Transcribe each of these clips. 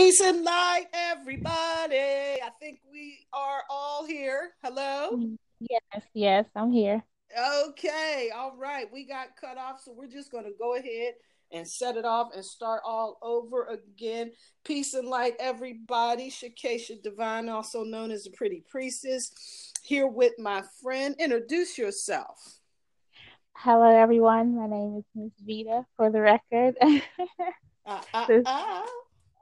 Peace and light, everybody. I think we are all here. Hello? Yes, yes, I'm here. Okay, all right. We got cut off, so we're just going to go ahead and set it off and start all over again. Peace and light, everybody. Shakesha Divine, also known as the Pretty Priestess, here with my friend. Introduce yourself. Hello, everyone. My name is Miss Vita, for the record. Uh, uh, uh.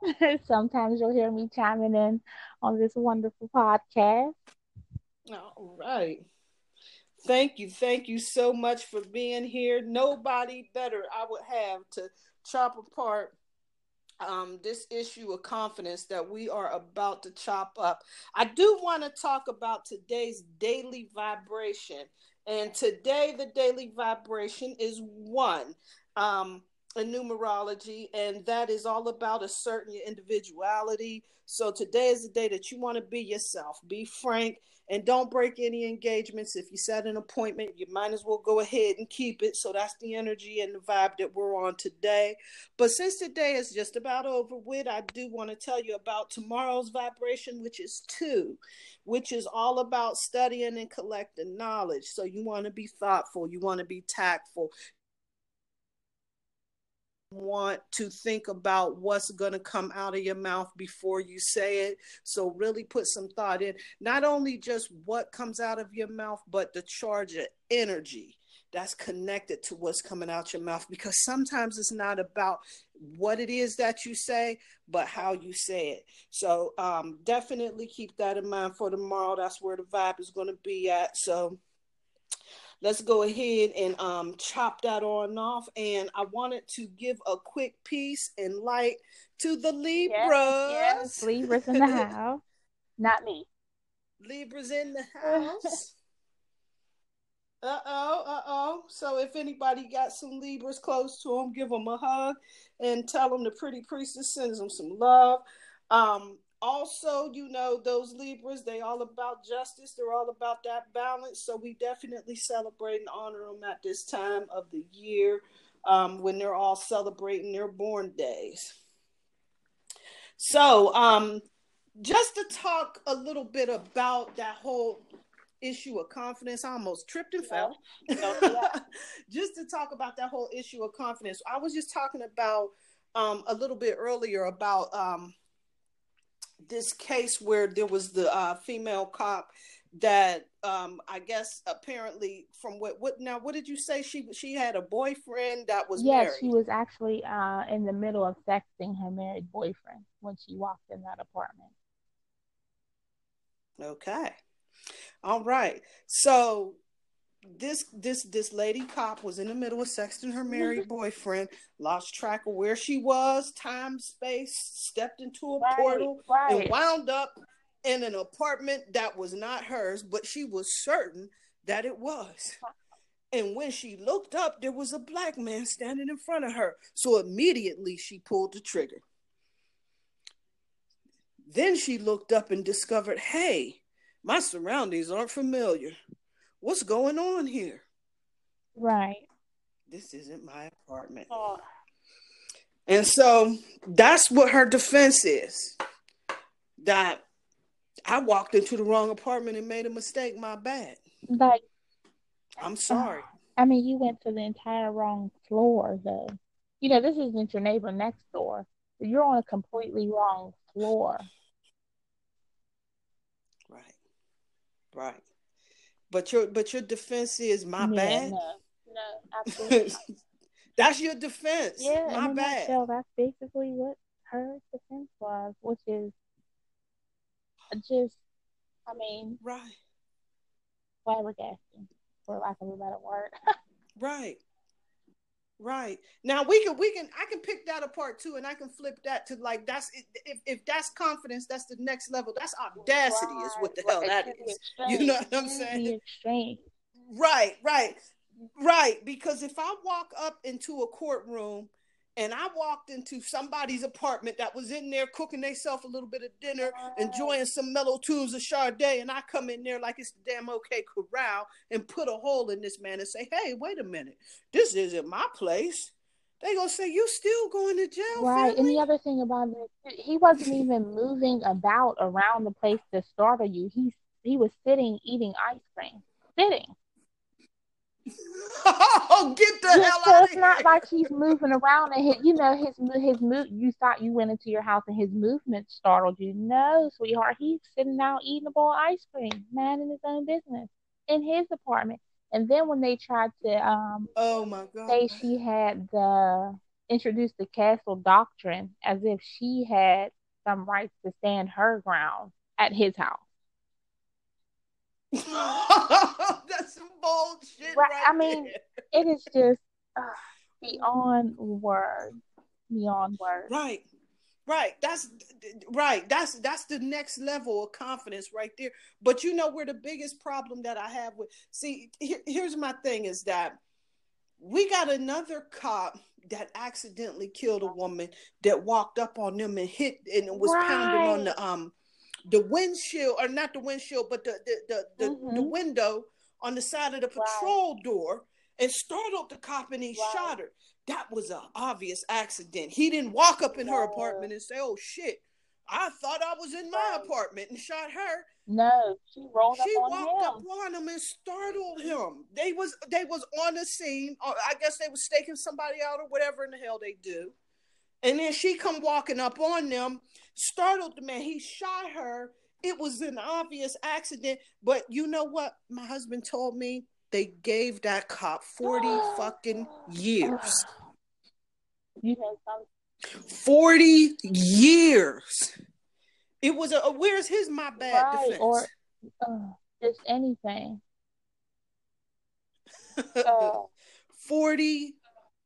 Sometimes you'll hear me chiming in on this wonderful podcast. All right. Thank you. Thank you so much for being here. Nobody better I would have to chop apart um, this issue of confidence that we are about to chop up. I do want to talk about today's daily vibration. And today, the daily vibration is one. Um, in numerology, and that is all about asserting your individuality. So today is the day that you want to be yourself, be frank, and don't break any engagements. If you set an appointment, you might as well go ahead and keep it. So that's the energy and the vibe that we're on today. But since today is just about over with, I do want to tell you about tomorrow's vibration, which is two, which is all about studying and collecting knowledge. So you want to be thoughtful, you want to be tactful, want to think about what's going to come out of your mouth before you say it. So, really put some thought in not only just what comes out of your mouth, but the charge of energy that's connected to what's coming out your mouth. Because sometimes it's not about what it is that you say but how you say it. So um, definitely keep that in mind for tomorrow. That's where the vibe is going to be at. So let's go ahead and um, chop that on off. And I wanted to give a quick peace and light to the Libras. Yes, yes. Libras in the house. Not me. Libras in the house. Uh oh, uh oh. So if anybody got some Libras close to them, give them a hug and tell them the pretty priestess sends them some love. Um, also, you know, those Libras, they all about justice. They're all about that balance. So we definitely celebrate and honor them at this time of the year um, when they're all celebrating their born days. So, um, just to talk a little bit about that whole issue of confidence, I almost tripped and fell. just to talk about that whole issue of confidence, I was just talking about um, a little bit earlier about um, this case where there was the uh, female cop that um I guess apparently from what what now what did you say? She she had a boyfriend that was yes married. she was actually uh in the middle of sexting her married boyfriend when she walked in that apartment. Okay. All right. So this this this lady cop was in the middle of sexting her married boyfriend, lost track of where she was, time, space, stepped into a right, portal, right. and wound up in an apartment that was not hers, but she was certain that it was. And when she looked up, there was a black man standing in front of her. So immediately she pulled the trigger. Then she looked up and discovered, hey, my surroundings aren't familiar what's going on here? Right. This isn't my apartment. Oh. And so that's what her defense is. That I walked into the wrong apartment and made a mistake. My bad. Like, I'm sorry. I mean, you went to the entire wrong floor, though. You know, this isn't your neighbor next door. You're on a completely wrong floor. Right. Right. But your but your defense is my yeah, bad. No, no, absolutely. that's your defense. Yeah, my bad. Nutshell, that's basically what her defense was, which is just, I mean, right, flabbergasting, for lack of a better word. right. Right. Now we can we can I can pick that apart too and I can flip that to like that's if if that's confidence that's the next level. That's audacity right. is what the hell that is. You know what I'm saying? Right, right. Right, because if I walk up into a courtroom and I walked into somebody's apartment that was in there cooking themselves a little bit of dinner, enjoying some mellow tunes of Sade, and I come in there like it's the damn OK Corral and put a hole in this man and say, "Hey, wait a minute, this isn't my place." they gonna say you still going to jail, Right. And the other thing about it, he wasn't even moving about around the place to startle you. He he was sitting eating ice cream. Sitting. Oh, get the Yeah, hell so out of it's not here! like he's moving around and his, you know his his move. You thought you went into your house and his movement startled you. No, sweetheart, he's sitting out eating a bowl of ice cream, man, in his own business, in his apartment. And then when they tried to um oh my god! say she had the introduced the castle doctrine as if she had some rights to stand her ground at his house. Some bullshit, Right, right, I mean, there. It is just uh, beyond words, beyond words. Right. Right. That's right. That's that's the next level of confidence right there. But you know where the biggest problem that I have with see here, here's my thing is that we got another cop that accidentally killed a woman that walked up on them and hit and was pounding on the um the windshield or not the windshield but the the the, the, the Mhm. window on the side of the patrol door and startled the cop and he Right. shot her. That was an obvious accident. He didn't walk up in her apartment and say, "Oh shit, I thought I was in my apartment and shot her." No, she rolled She up on walked him. up on him and startled him. They was they was on the scene. Uh, I guess they was staking somebody out or whatever in the hell they do. And then she come walking up on them, startled the man. He shot her. It was an obvious accident. But you know what? My husband told me they gave that cop 40 fucking years. You know some 40 years. It was a where's his my bad right defense? or uh, just anything. Uh, 40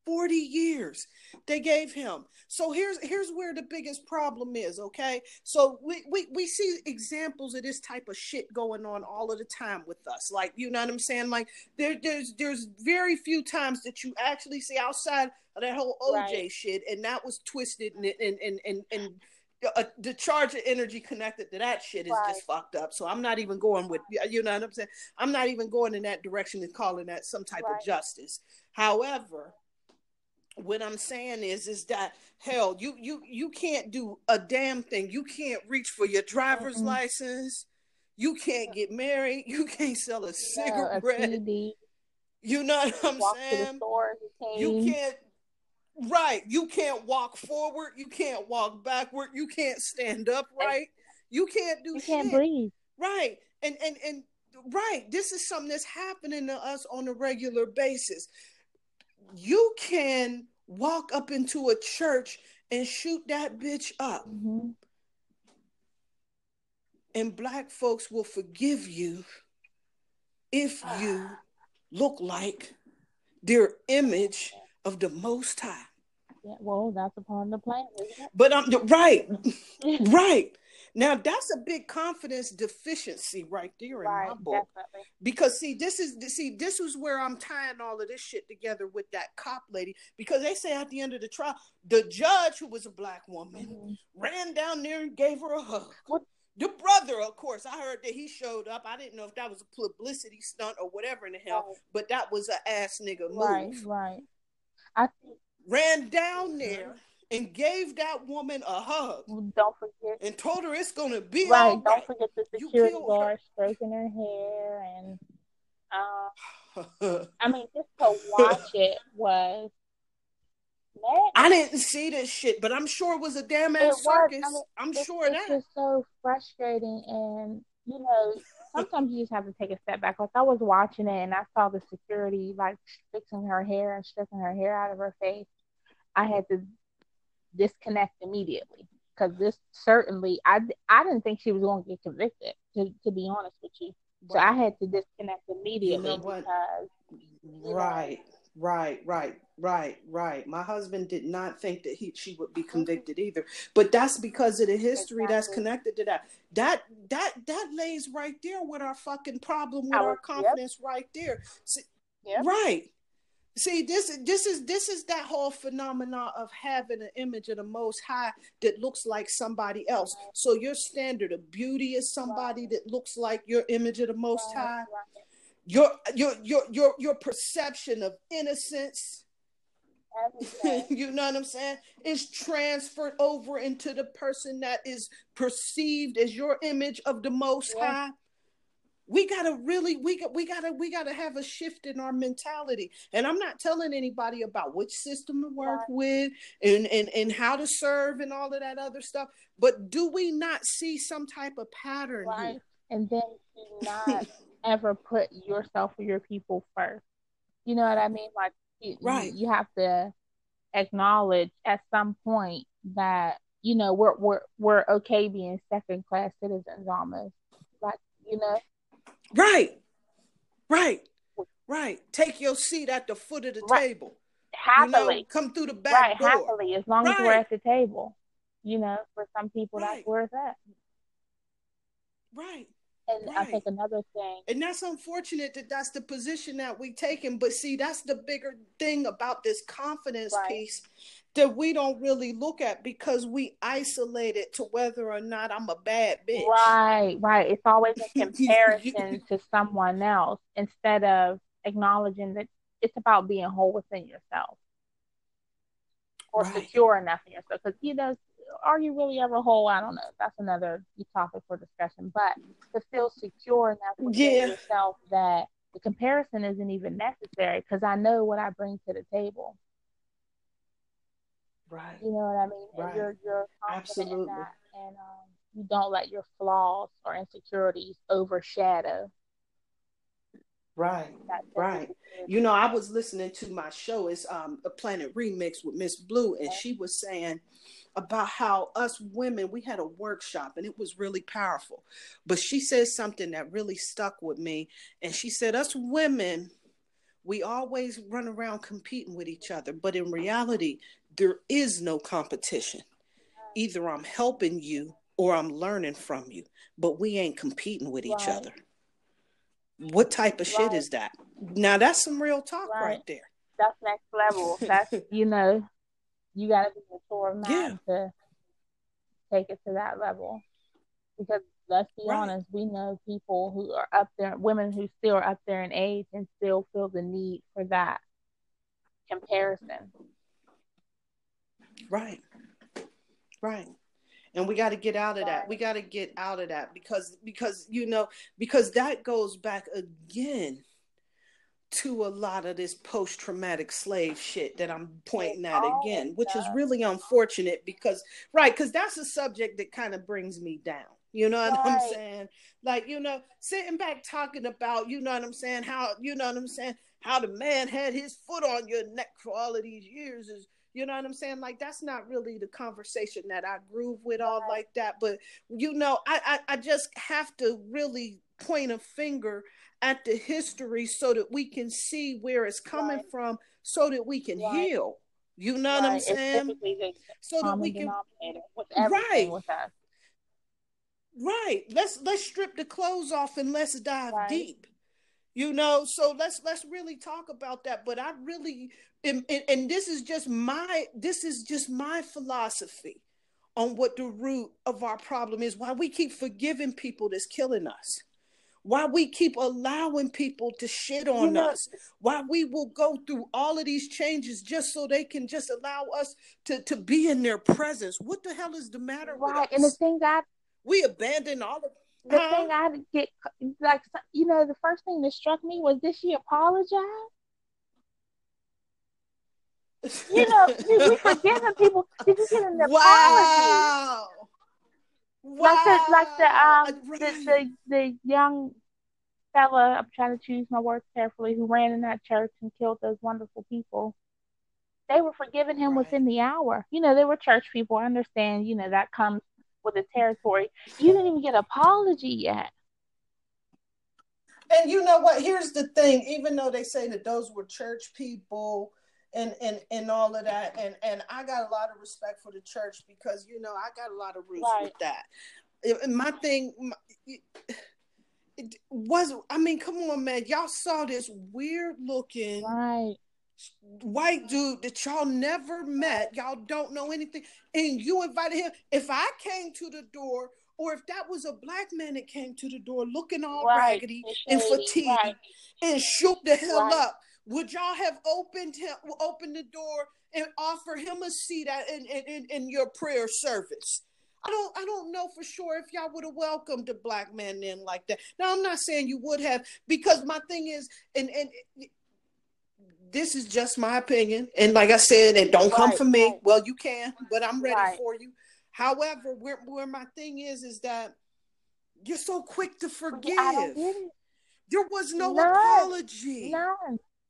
40 years they gave him so here's here's where the biggest problem is okay so we, we we see examples of this type of shit going on all of the time with us like you know what i'm saying like there there's there's very few times that you actually see outside of that whole oj Right. shit and that was twisted and and and and, and uh, the charge of energy connected to that shit is just fucked up. So I'm not even going with you know what I'm saying. I'm not even going in that direction and calling that some type Right. of justice. However, what I'm saying is is that hell, you you you can't do a damn thing. You can't reach for your driver's Mm-mm. license. You can't get married. You can't sell a no, a cigarette. You know what I'm walk saying? store, You can't. Right, you can't walk forward. You can't walk backward. You can't stand upright. You can't do You shit. can't breathe. Right. And and and right, this is something that's happening to us on a regular basis. You can walk up into a church and shoot that bitch up, hmm and black folks will forgive you if you look like their image of the most high. Yeah, well, that's upon the plan, isn't But I'm right, right. Now that's a big confidence deficiency right there in right, my book. definitely. because see this is see this is where i'm tying all of this shit together with that cop lady because they say at the end of the trial the judge who was a black woman Mhm. ran down there and gave her a hug What- the brother of course i heard that he showed up i didn't know if that was a publicity stunt or whatever in the hell Right, but that was an ass nigga move right, right. I think ran down there and gave that woman a hug don't forget and told her it's gonna be Right, all don't forget the security guard stroking her hair, and um, I mean, just to watch it was I didn't see this shit, but I'm sure it was a damn It ass was. I circus. mean, I'm it's, sure it's that. just so frustrating, and you know, sometimes you just have to take a step back. Like I was watching it, and I saw the security like fixing her hair and stroking her hair out of her face. I had to disconnect immediately because this certainly, I I didn't think she was going to get convicted. To to be honest with you. So I had to disconnect immediately what? because Right, right, right, right, right. My husband did not think that he she would be mm-hmm. convicted either, but that's because of the history that's connected to that. That that that lays right there with our fucking problem with Our- our yep. confidence right there. See, Yep. Right. See, this this is this is that whole phenomena of having an image of the Most High that looks like somebody else. So your standard of beauty is somebody that looks like your image of the Most High. Your your your your your perception of innocence you know what I'm saying? Is transferred over into the person that is perceived as your image of the most high. We gotta really we got we gotta we gotta have a shift in our mentality. And I'm not telling anybody about which system to work with and, and and how to serve and all of that other stuff. But do we not see some type of pattern right. here? And then do not ever put yourself or your people first. You know what I mean? Like you, right. you have to acknowledge at some point that you know we're we're we're okay being second class citizens almost like you know right right right take your seat at the foot of the right. table happily you know, come through the back right door. happily as long right. as we're at the table you know for some people right. that's where it's at right and right. I think another thing, and that's unfortunate that that's the position that we taken. But see, that's the bigger thing about this confidence right. piece that we don't really look at because we isolate it to whether or not I'm a bad bitch. Right, right. It's always a comparison to someone else instead of acknowledging that it's about being whole within yourself or right. secure enough in yourself. Because you know, are you really ever whole? I don't know. That's another topic for discussion. But to feel secure enough within yeah. yourself that the comparison isn't even necessary because I know what I bring to the table. Right. You know what I mean? Right. And you're you're confident Absolutely. in that, and um, you don't let your flaws or insecurities overshadow. Right. right. You know, I was listening to my show. It's um a Planet Remix with Miss Blue, and she was saying about how us women we had a workshop and it was really powerful but she said something that really stuck with me and she said us women we always run around competing with each other but in reality there is no competition either i'm helping you or i'm learning from you but we ain't competing with each right. other what type of right. shit is that now that's some real talk right, right there that's next level that's you know you got to be mature enough yeah. to take it to that level. Because let's be right. honest, we know people who are up there, women who still are up there in age and still feel the need for that comparison. Right. Right. And we got to get out of that. We got to get out of that because because you know because that goes back again to a lot of this post traumatic slave shit that I'm pointing at again, which is really unfortunate because, right, because that's a subject that kind of brings me down. You know what right. I'm saying? Like, you know, sitting back talking about, you know what I'm saying, how, you know what I'm saying, how the man had his foot on your neck for all of these years is, you know what I'm saying? Like, that's not really the conversation that I groove with all right. like that. But, you know, I, I, I just have to really point a finger at the history so that we can see where it's coming right. from so that we can right. heal. You know right. what I'm saying? So that we can right. Right. Let's let's strip the clothes off and let's dive deep. You know, so let's let's really talk about that. But I really and, and this is just my this is just my philosophy on what the root of our problem is. Why we keep forgiving people that's killing us why we keep allowing people to shit on you know, us, why we will go through all of these changes just so they can just allow us to, to be in their presence. What the hell is the matter right. And the thing that we abandon all of the huh? thing I had to get like you know the first thing that struck me was did she apologize? you know, we forgiving people. Did you get an apology? Wow. Wow. Like the like the um right. the, the the young fella, I'm trying to choose my words carefully, who ran in that church and killed those wonderful people. They were forgiving him right. within the hour. You know, they were church people. I understand, you know, that comes with the territory. You didn't even get an apology yet. And you know what? Here's the thing, even though they say that those were church people, and and and all of that and and i got a lot of respect for the church because you know i got a lot of roots right. with that my thing my, it was i mean come on man y'all saw this weird looking right white dude that y'all never met y'all don't know anything and you invited him if i came to the door or if that was a black man that came to the door looking all right. raggedy and, fatigued right. and shook the hell right. up would y'all have opened him, opened the door and offer him a seat at, in, in, in your prayer service. I don't I don't know for sure if y'all would have welcomed a black man in like that. Now I'm not saying you would have because my thing is and and this is just my opinion. And like I said, it don't come from me. Well, you can, but I'm ready right. for you. However, where where my thing is is that you're so quick to forgive. There was no None. apology.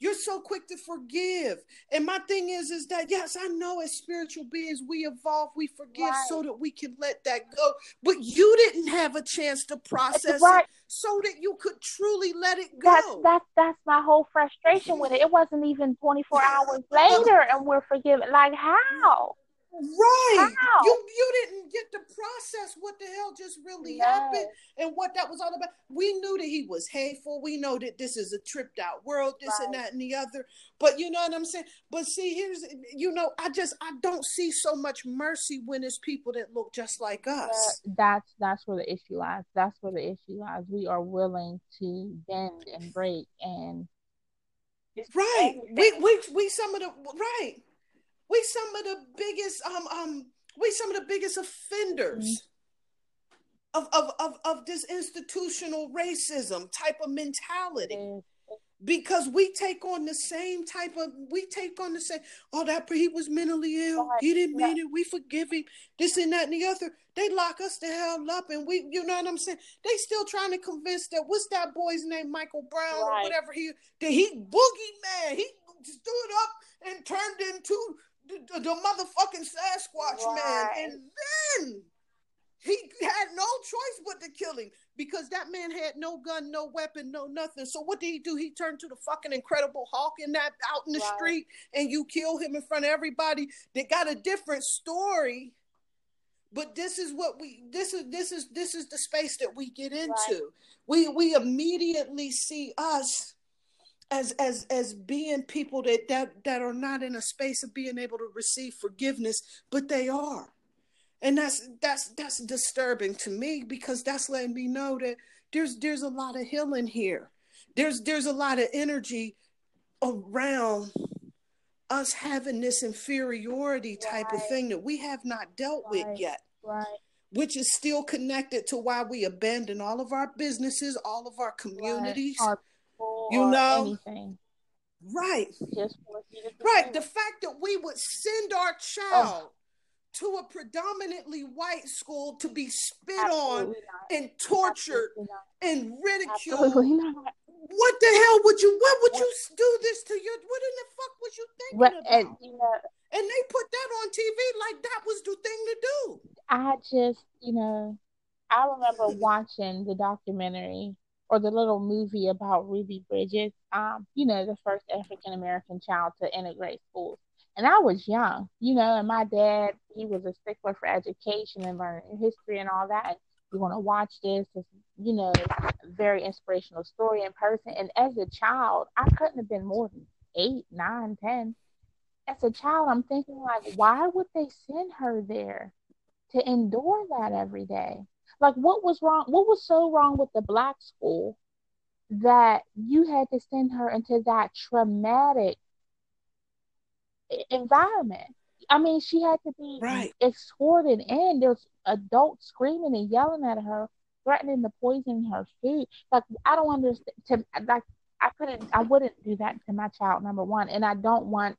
You're so quick to forgive. And my thing is, is that yes, I know as spiritual beings we evolve, we forgive right. so that we can let that go. But you didn't have a chance to process right. it so that you could truly let it go. That's that's that's my whole frustration with it. It wasn't even 24 hours later and we're forgiven. Like how? Right. How? You you didn't get to process what the hell just really no. happened and what that was all about. We knew that he was hateful. We know that this is a tripped out world, this right. and that and the other. But you know what I'm saying? But see, here's you know, I just I don't see so much mercy when it's people that look just like us. that's that's where the issue lies. That's where the issue lies. We are willing to bend and break and Right. We we we some of the right we some of the biggest um um we some of the biggest offenders mm-hmm. of, of of of this institutional racism type of mentality. Mm-hmm. Because we take on the same type of, we take on the same. Oh, that he was mentally ill. Right. He didn't mean yeah. it. We forgive him. This and that and the other. They lock us the hell up, and we, you know what I'm saying? They still trying to convince that what's that boy's name, Michael Brown right. or whatever he, that he boogie man. He stood up and turned into the, the motherfucking Sasquatch right. man, and then he had no choice but to kill him because that man had no gun, no weapon, no nothing. So what did he do? He turned to the fucking Incredible Hulk in that out in the right. street, and you kill him in front of everybody. They got a different story, but this is what we. This is this is this is the space that we get into. Right. We we immediately see us as as as being people that that that are not in a space of being able to receive forgiveness but they are and that's that's that's disturbing to me because that's letting me know that there's there's a lot of healing here there's there's a lot of energy around us having this inferiority type right. of thing that we have not dealt right. with yet right which is still connected to why we abandon all of our businesses all of our communities right. our you know anything. Right. Just right. The fact that we would send our oh. child oh. to a predominantly white school to be spit Absolutely on not. and tortured and ridiculed. What the hell would you? What would you do this to your? What in the fuck was you thinking what, about? And, you know, and they put that on TV like that was the thing to do. I just, you know, I remember watching the documentary or the little movie about Ruby Bridges, um, you know, the first African American child to integrate schools. And I was young, you know, and my dad, he was a stickler for education and learning history and all that. You want to watch this, you know, very inspirational story in person. And as a child, I couldn't have been more than eight, nine, ten. As a child, I'm thinking like, why would they send her there to endure that every day? Like, what was wrong? What was so wrong with the black school that you had to send her into that traumatic environment? I mean, she had to be right. escorted in. There's adults screaming and yelling at her, threatening to poison her food. Like, I don't understand. To like, I couldn't. I wouldn't do that to my child. Number one, and I don't want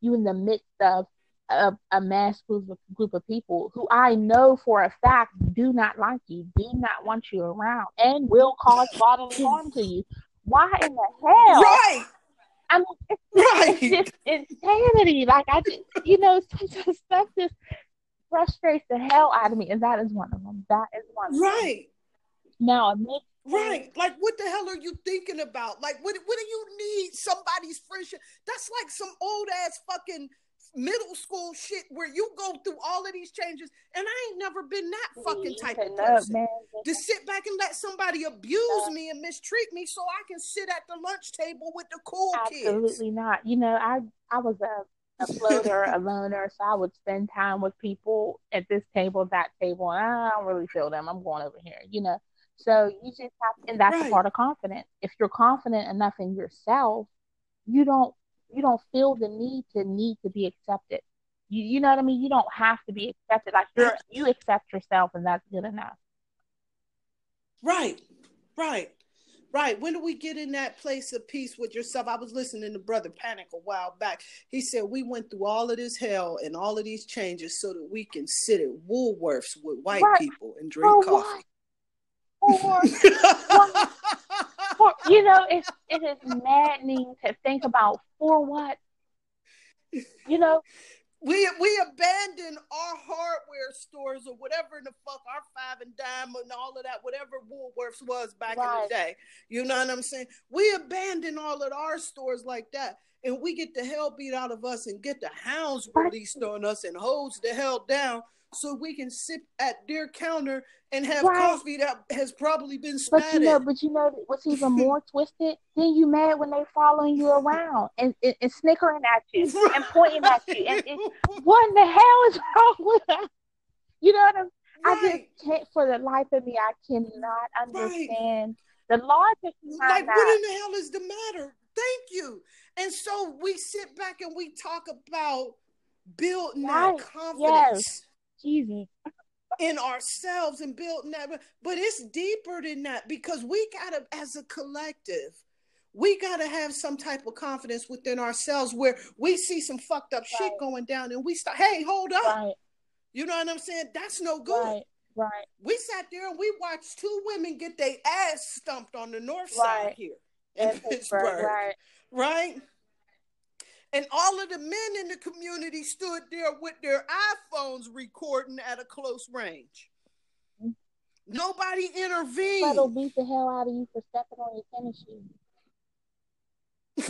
you in the midst of a, a mass group of, group of people who I know for a fact do not like you, do not want you around, and will cause bodily harm to you. Why in the hell? Right. I mean, it's, right. it's just insanity. Like I just, you know, some stuff just frustrates the hell out of me, and that is one of them. That is one. Right. Now, Right. Like, what the hell are you thinking about? Like, what, what do you need somebody's friendship? That's like some old ass fucking middle school shit where you go through all of these changes, and I ain't never been that fucking type of person up, to sit back and let somebody abuse me and mistreat me so I can sit at the lunch table with the cool Absolutely kids. Absolutely not. You know, I I was a a floater, a loner, so I would spend time with people at this table, that table, and I don't really feel them. I'm going over here, you know. So you just have, and that's right. a part of confidence. If you're confident enough in yourself, you don't you don't feel the need to need to be accepted. You you know what I mean? You don't have to be accepted. Like you're you accept yourself and that's good enough. Right. Right. Right. When do we get in that place of peace with yourself? I was listening to Brother Panic a while back. He said, We went through all of this hell and all of these changes so that we can sit at Woolworths with white right. people and drink coffee. Or, for, you know, it's, it is maddening to think about for what? You know, we we abandoned our hardware stores or whatever in the fuck our five and dime and all of that, whatever Woolworths was back right. in the day. You know what I'm saying? We abandoned all of our stores like that. And we get the hell beat out of us and get the hounds released on us and hose the hell down so we can sit at their counter and have right. coffee that has probably been spatted. But you know, but you know what's even more twisted? Then you mad when they following you around and, and, and snickering at you right. and pointing at you. And, and what in the hell is wrong with that? You know what I'm right. I just can't for the life of me, I cannot understand the logic like, what in the hell is the matter? Thank you. And so we sit back and we talk about building that confidence. Yes Jesus. in ourselves and building that. But it's deeper than that because we gotta, as a collective, we gotta have some type of confidence within ourselves where we see some fucked up right. shit going down and we start, hey, hold up. Right. You know what I'm saying? That's no good. Right. Right. We sat there and we watched two women get their ass stumped on the north side here in Pittsburgh. Right. Right and all of the men in the community stood there with their iPhones recording at a close range. Nobody intervened. They'll beat the hell out of you for stepping on your tennis shoes.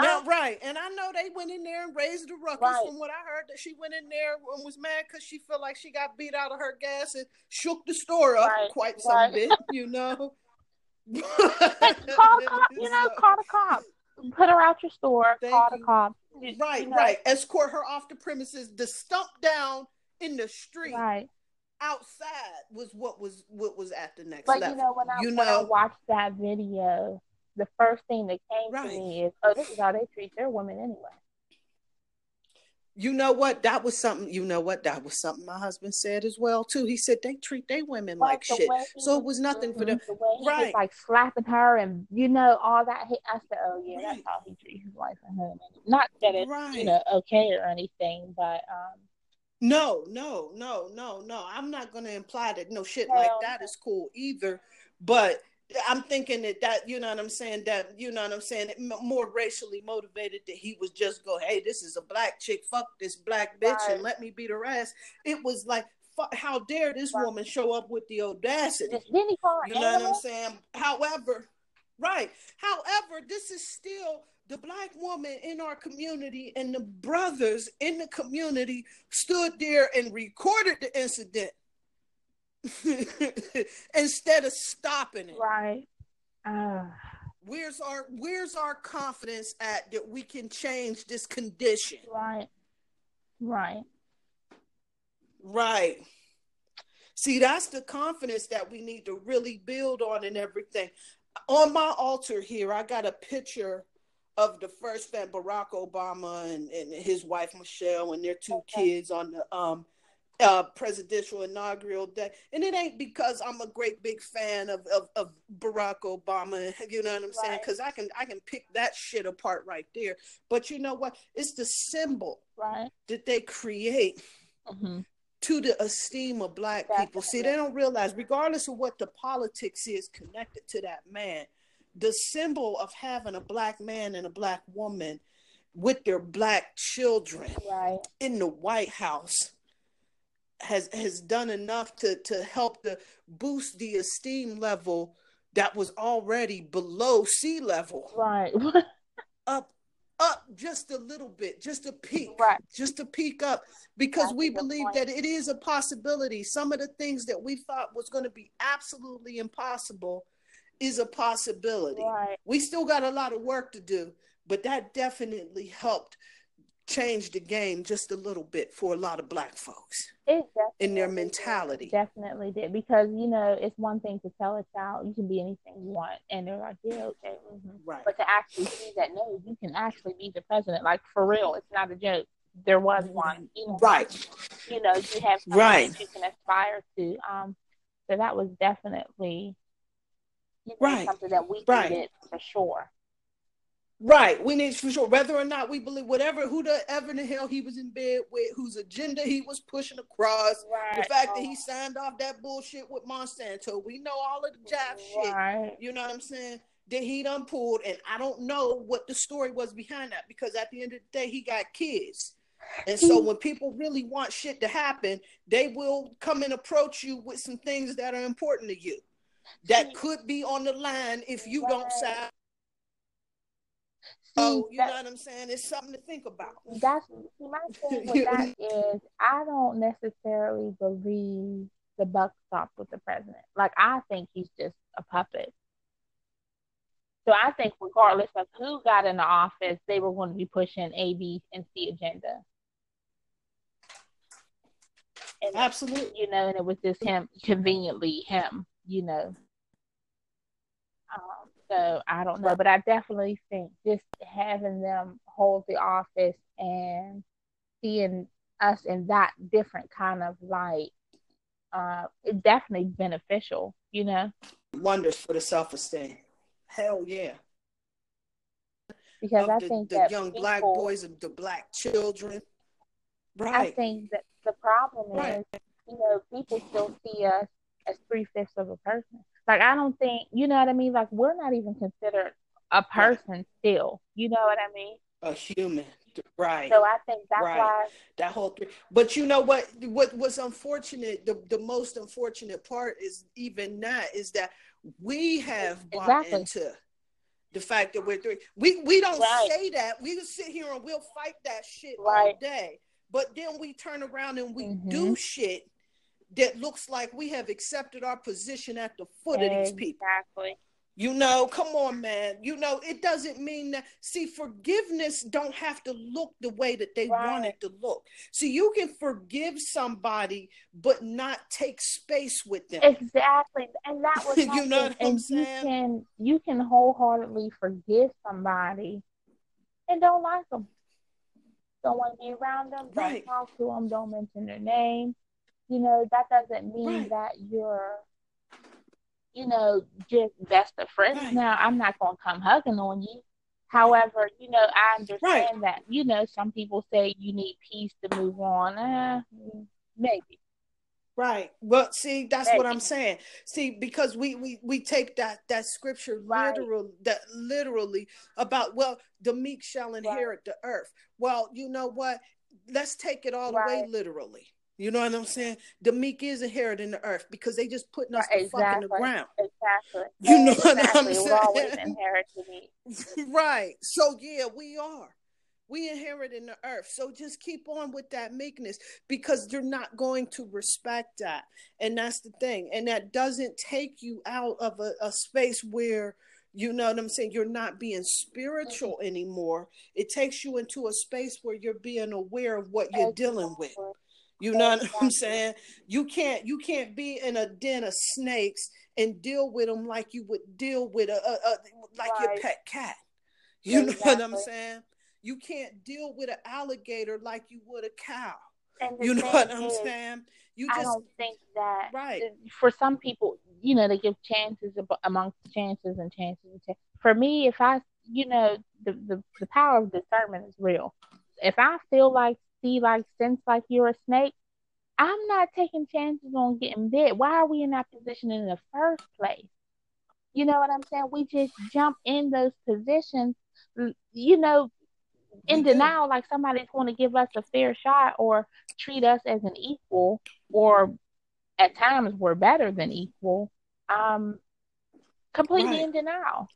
now, right, and I know they went in there and raised the ruckus. Right. From what I heard, that she went in there and was mad because she felt like she got beat out of her gas and shook the store up right. quite some right. bit, you know. call the cop, you know, call the cops put her out your store, Thank call you. the cops. Right, you know? right. Escort her off the premises. The stump down in the street. Right. Outside was what was what was at the next but level. you know when I you when know? I watched that video, the first thing that came right. to me is, oh, this is how they treat their women anyway you know what? That was something. You know what? That was something my husband said as well too. He said they treat their women like, like shit, so it was nothing for them. The right? like slapping her and you know all that. I said, oh yeah, right. that's how he treats his wife and him. Not that it's right. you know okay or anything, but um. No, no, no, no, no. I'm not going to imply that no shit like that is cool either. But I'm thinking that that you know what I'm saying that you know what I'm saying more racially motivated that he was just go hey this is a black chick fuck this black bitch right. and let me beat her ass. It was like how dare this right. woman show up with the audacity? Then he called you know animal? what I'm saying? However, right. However, this is still the black woman in our community and the brothers in the community stood there and recorded the incident instead of stopping it. Right. Uh. Where's our Where's our confidence at that we can change this condition? Right. Right. Right. See, that's the confidence that we need to really build on and everything. On my altar here, I got a picture of the first fan, Barack Obama and, and his wife Michelle and their two okay. kids on the um uh, presidential inaugural day. And it ain't because I'm a great big fan of, of, of Barack Obama, you know what I'm saying? Because I can I can pick that shit apart right there. But you know what? It's the symbol right. that they create mm-hmm. to the esteem of black Definitely. people. See, they don't realize, regardless of what the politics is connected to that man, the symbol of having a black man and a black woman with their black children right. in the White House has has done enough to to help to boost the esteem level that was already below sea level. Right. up up just a little bit, just a peak, right. just a peak up, because That's we believe point. that it is a possibility. Some of the things that we thought was going to be absolutely impossible is a possibility. Right. We still got a lot of work to do, but that definitely helped changed the game just a little bit for a lot of black folks in their mentality. Definitely did because you know it's one thing to tell a child you can be anything you want, and they're like, yeah, okay, mhm. Right. but to actually see that no, you can actually be the president, like for real, it's not a joke. There was one, you know, Right. you know, you have Right. you can aspire to. Um, so that was definitely you know, Right. something that we Right. needed for sure. Right. We need for sure, whether or not we believe whatever who the ever in the hell he was in bed with, whose agenda he was pushing across, Right. the fact that he signed off that bullshit with Monsanto. We know all of the shit. Right. You know what I'm saying? That he done pulled, and I don't know what the story was behind that because at the end of the day, he got kids. And so mm. when people really want shit to happen, they will come and approach you with some things that are important to you. That mm. could be on the line if you don't sign. Oh, you that- know what I'm saying? It's something to think about. that's see my thing with that is I don't necessarily believe the buck stops with the president. Like I think he's just a puppet. So I think regardless of who got in the office, they were going to be pushing A, B, and C agenda. And Absolutely. you know, and it was just him conveniently him, you know. So I don't know, but I definitely think just having them hold the office and seeing us in that different kind of light, uh, it's definitely beneficial, you know, Wonders for the self esteem. Hell yeah. because Of I the, think the that young black boys and the black children. Right. I think that the problem Right. is, you know, people still see us as three fifths of a person. Like I don't think, you know what I mean? Like we're not even considered a person still. You know what I mean? A human. Right. So I think that's Right. why that whole thing. But you know what? What was unfortunate? The, the most unfortunate part is even that is that we have bought Exactly. into the fact that we're three. We we don't Right. say that. We just sit here and we'll fight that shit all day. But then we turn around and we Mhm. do shit that looks like we have accepted our position at the foot of these people. exactly. You know, come on, man. You know, it doesn't mean that. See, forgiveness don't have to look the way that they Right. want it to look. So you can forgive somebody, but not take space with them. Exactly. And that was You know what I'm and you saying? can you can wholeheartedly forgive somebody and don't like them. Don't want to be around them. Don't Right. talk to them. Don't mention their name. You know that doesn't mean Right. that you're, you know, just best of friends. Right. Now I'm not gonna come hugging on you. However, you know I understand Right. that. You know some people say you need peace to move on. Uh, maybe. Right. Well, see, that's Right. what I'm saying. See, because we we we take that that scripture Right. literal that literally about well, the meek shall inherit the earth. Well, you know what? Let's take it all the way literally. You know what I'm saying? The meek is inheriting the earth because they just putting us Right, the fuck in the ground. Exactly. You know what I'm exactly. We're always saying? right. So yeah, we are. We inherit in the earth. So just keep on with that meekness because you're not going to respect that. And that's the thing. And that doesn't take you out of a, a space where you know what I'm saying, you're not being spiritual mm-hmm. anymore. It takes you into a space where you're being aware of what you're dealing with. Exactly. You know what I'm saying? You can't you can't be in a den of snakes and deal with them like you would deal with a, a, a like your pet cat. You know what I'm saying? You can't deal with an alligator like you would a cow. You know what I'm is, saying? You I don't think that right. for some people, you know, they give chances ab- amongst chances and chances and chances. For me, if I, you know, the, the the power of discernment is real. If I feel like, see, like, sense like you're a snake, I'm not taking chances on getting bit. Why are we in that position in the first place? You know what I'm saying? We just jump in those positions, you know, in denial, like somebody's going to give us a fair shot or treat us as an equal, or at times we're better than equal. Um, completely Right. in denial.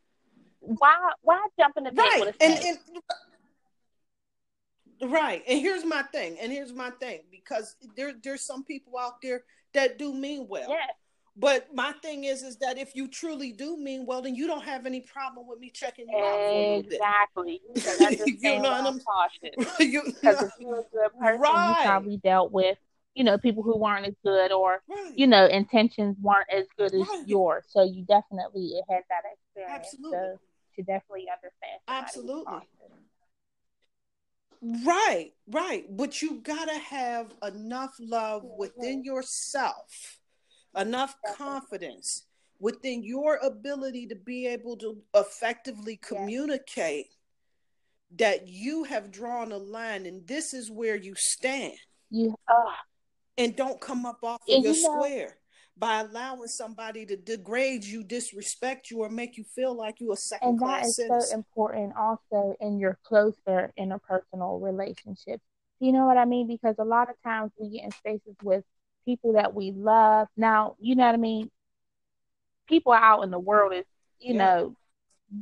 Why? Why jump in the bed Right. with a And, and right. And here's my thing. And here's my thing because there there's some people out there that do mean well. yeah, But my thing is, is that if you truly do mean well, then you don't have any problem with me checking you out for a little bit. Exactly. You You know what I'm cautious. You- Because if you're a good person, Right. you probably dealt with, you know, people who weren't as good or, right. you know, intentions weren't as good as Right. yours. So you definitely had that experience. Absolutely. So you definitely understand. Absolutely. Right, right. But you gotta have enough love within yourself, enough confidence within your ability to be able to effectively communicate that you have drawn a line and this is where you stand. You, oh, And don't come up off of your you know- square by allowing somebody to degrade you, disrespect you, or make you feel like you a second and that class is so important also in your closer interpersonal relationships. You know what I mean? Because a lot of times we get in spaces with people that we love. Now, you know what I mean? People out in the world is, you Yeah. know,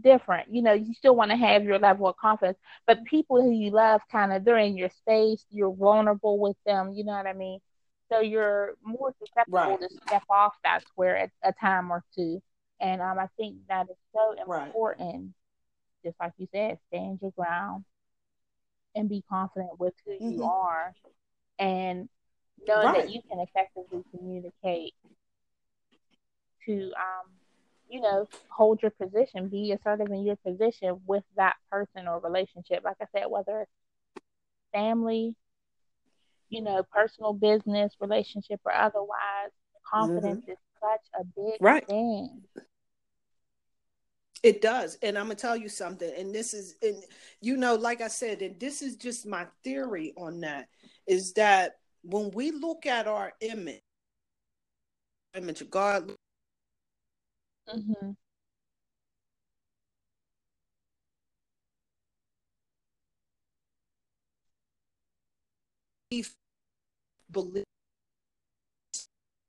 different. You know, you still want to have your level of confidence, but people who you love kind of they're in your space, you're vulnerable with them, you know what I mean? So you're more susceptible Right. to step off that square at a time or two. And um, I think that is so Right. important, just like you said, stand your ground and be confident with who you Mhm. are and knowing Right. that you can effectively communicate to um you know hold your position be assertive in your position with that person or relationship like i said whether it's family you know personal business relationship or otherwise confidence is such a big Mm-hmm. Right. thing It does. And I'm going to tell you something. And this is, and you know, like I said, and this is just my theory on that is that when we look at our image, image of God, hmm believe